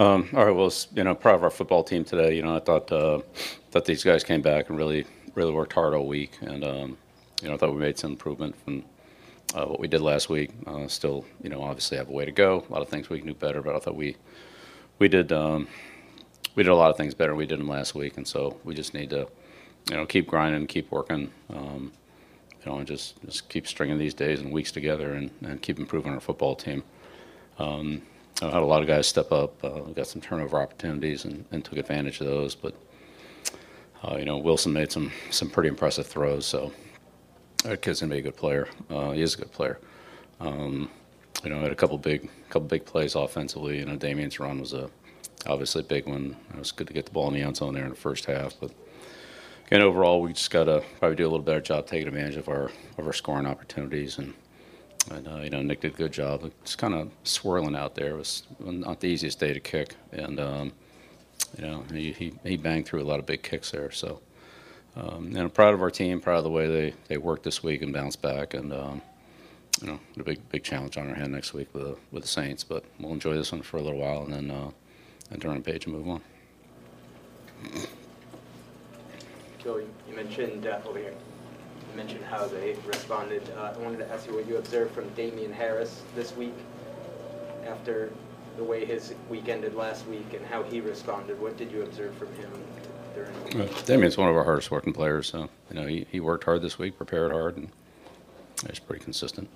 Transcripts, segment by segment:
Um, all right, well, you know, proud of our football team today. You know, I thought uh, thought these guys came back and really really worked hard all week, and um, you know, I thought we made some improvement from uh, what we did last week. Uh, still, you know, obviously have a way to go. A lot of things we can do better, but I thought we we did um, we did a lot of things better than we did them last week, and so we just need to you know keep grinding, keep working. Um, you know, and just, just keep stringing these days and weeks together and, and keep improving our football team. Um, I had a lot of guys step up. Uh, got some turnover opportunities and, and took advantage of those. But uh, you know, Wilson made some some pretty impressive throws. So that kid's gonna be a good player. Uh, he is a good player. Um, you know, had a couple big couple big plays offensively. You know, Damien's run was a obviously a big one. It was good to get the ball in the end zone there in the first half. But again, overall, we just got to probably do a little better job taking advantage of our of our scoring opportunities and and you know, Nick did a good job. It's kind of swirling out there. It was not the easiest day to kick, and um, you know, he, he, he banged through a lot of big kicks there. So, um, and I'm proud of our team. Proud of the way they, they worked this week and bounced back. And um, you know, a big big challenge on our hand next week with the, with the Saints. But we'll enjoy this one for a little while, and then uh, and turn the page and move on. Joe, you mentioned uh, over here mentioned how they responded. Uh, I wanted to ask you what you observed from Damien Harris this week after the way his week ended last week and how he responded. What did you observe from him during the week? Uh, Damien's one of our hardest working players, so you know he, he worked hard this week, prepared hard, and he's pretty consistent.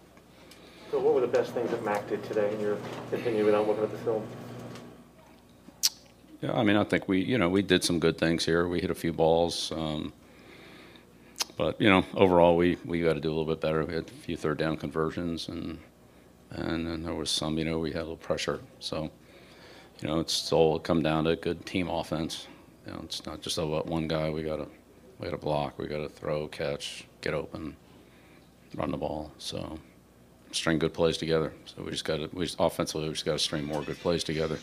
So what were the best things that Mac did today in your opinion without looking at the film? Yeah, I mean, I think we, you know, we did some good things here. We hit a few balls. Um, but you know, overall, we we got to do a little bit better. We had a few third down conversions, and and then there was some, you know, we had a little pressure. So, you know, it's all come down to good team offense. You know, it's not just about one guy. We got to we got to block. We got to throw, catch, get open, run the ball. So, string good plays together. So we just got to we just, offensively we just got to string more good plays together.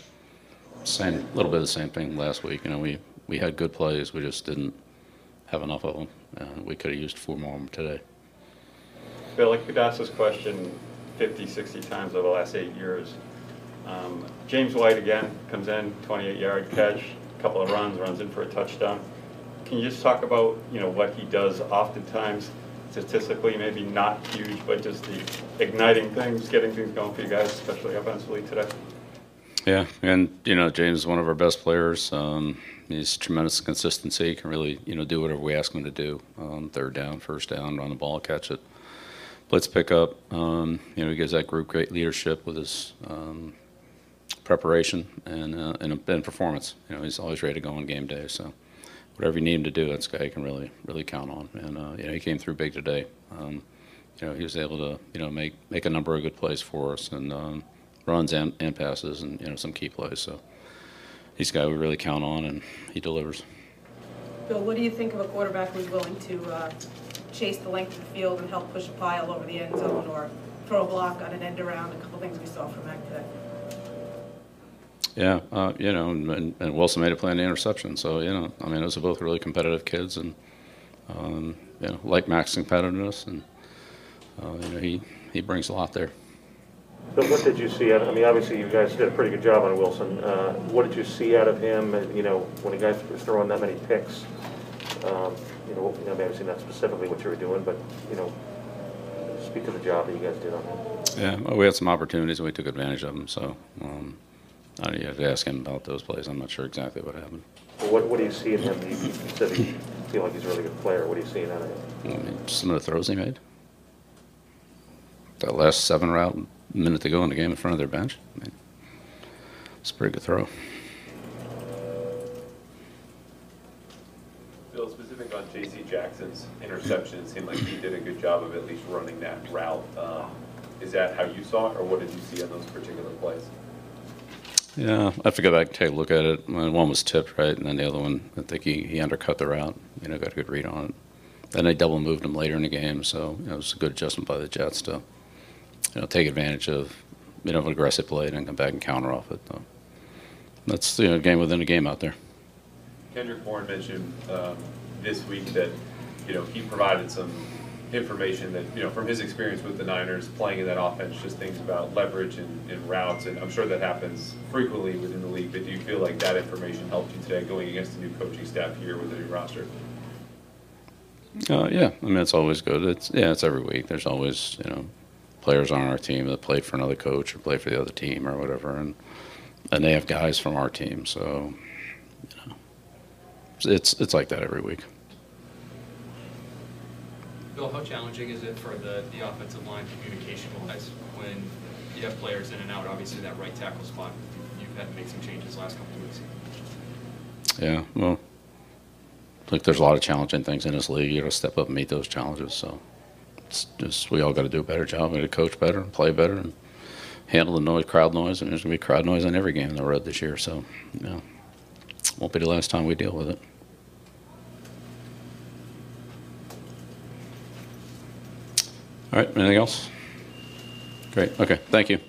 Same a little bit of the same thing last week. You know, we we had good plays. We just didn't have enough of them. Uh, we could have used four more of them today. Bill, I could ask this question 50, 60 times over the last eight years. Um, James White again comes in, 28-yard catch, a couple of runs, runs in for a touchdown. Can you just talk about you know what he does oftentimes statistically, maybe not huge, but just the igniting things, getting things going for you guys, especially offensively today? Yeah, and you know James is one of our best players. Um, he's tremendous consistency. Can really you know do whatever we ask him to do. Um, third down, first down, run the ball, catch it, blitz pickup. Um, you know he gives that group great leadership with his um, preparation and, uh, and and performance. You know he's always ready to go on game day. So whatever you need him to do, that's guy you can really really count on. And uh, you know he came through big today. Um, you know he was able to you know make make a number of good plays for us and um, runs and, and passes and you know some key plays. So he's a guy we really count on, and he delivers. Bill, what do you think of a quarterback who's willing to uh, chase the length of the field and help push a pile over the end zone or throw a block on an end around? A couple things we saw from Mac today. Yeah, uh, you know, and, and, Wilson made a play on the interception. So you know, I mean, those are both really competitive kids, and um, you know, like Mac's competitiveness, and uh, you know, he he brings a lot there. But what did you see out of, I mean, obviously you guys did a pretty good job on Wilson. Uh, what did you see out of him, and, you know, when you guys were throwing that many picks? Um, you know, you know, obviously not specifically what you were doing, but, you know, speak to the job that you guys did on him. Yeah, well, we had some opportunities and we took advantage of them. So um, I you have to ask him about those plays. I'm not sure exactly what happened. Well, what, what do you see in him? You, you said you feel like he's a really good player. What are you seeing out of him? I mean, some of the throws he made. That last seven route, minute to go in the game in front of their bench. I mean, it's a pretty good throw. Bill, specific on J.C. Jackson's interception, it seemed like he did a good job of at least running that route. Uh, is that how you saw it, or what did you see on those particular plays? Yeah, I have to go back and take a look at it. One was tipped, right, and then the other one, I think he, he undercut the route. You know, got a good read on it. Then they double moved him later in the game, so you know, it was a good adjustment by the Jets to you know, take advantage of you know an aggressive play and then come back and counter off it. So that's you know, a game within a game out there. Kendrick Bourne mentioned um, this week that you know he provided some information that, you know, from his experience with the Niners, playing in that offense, just things about leverage and, and routes, and I'm sure that happens frequently within the league, but do you feel like that information helped you today going against the new coaching staff here with the new roster? Uh, yeah, I mean it's always good. It's yeah, it's every week. There's always you know players on our team that played for another coach or play for the other team or whatever, and and they have guys from our team. So you know, it's it's, like that every week. Bill, how challenging is it for the, the offensive line communication-wise when you have players in and out? Obviously, that right tackle spot, you've had to make some changes last couple of weeks. Yeah, well, I think there's a lot of challenging things in this league. You got to step up and meet those challenges. So it's just we all got to do a better job. We got to coach better, and play better, and handle the noise, crowd noise. And there's gonna be crowd noise in every game on the road this year. So yeah, won't be the last time we deal with it. All right, anything else? Great. Okay, thank you.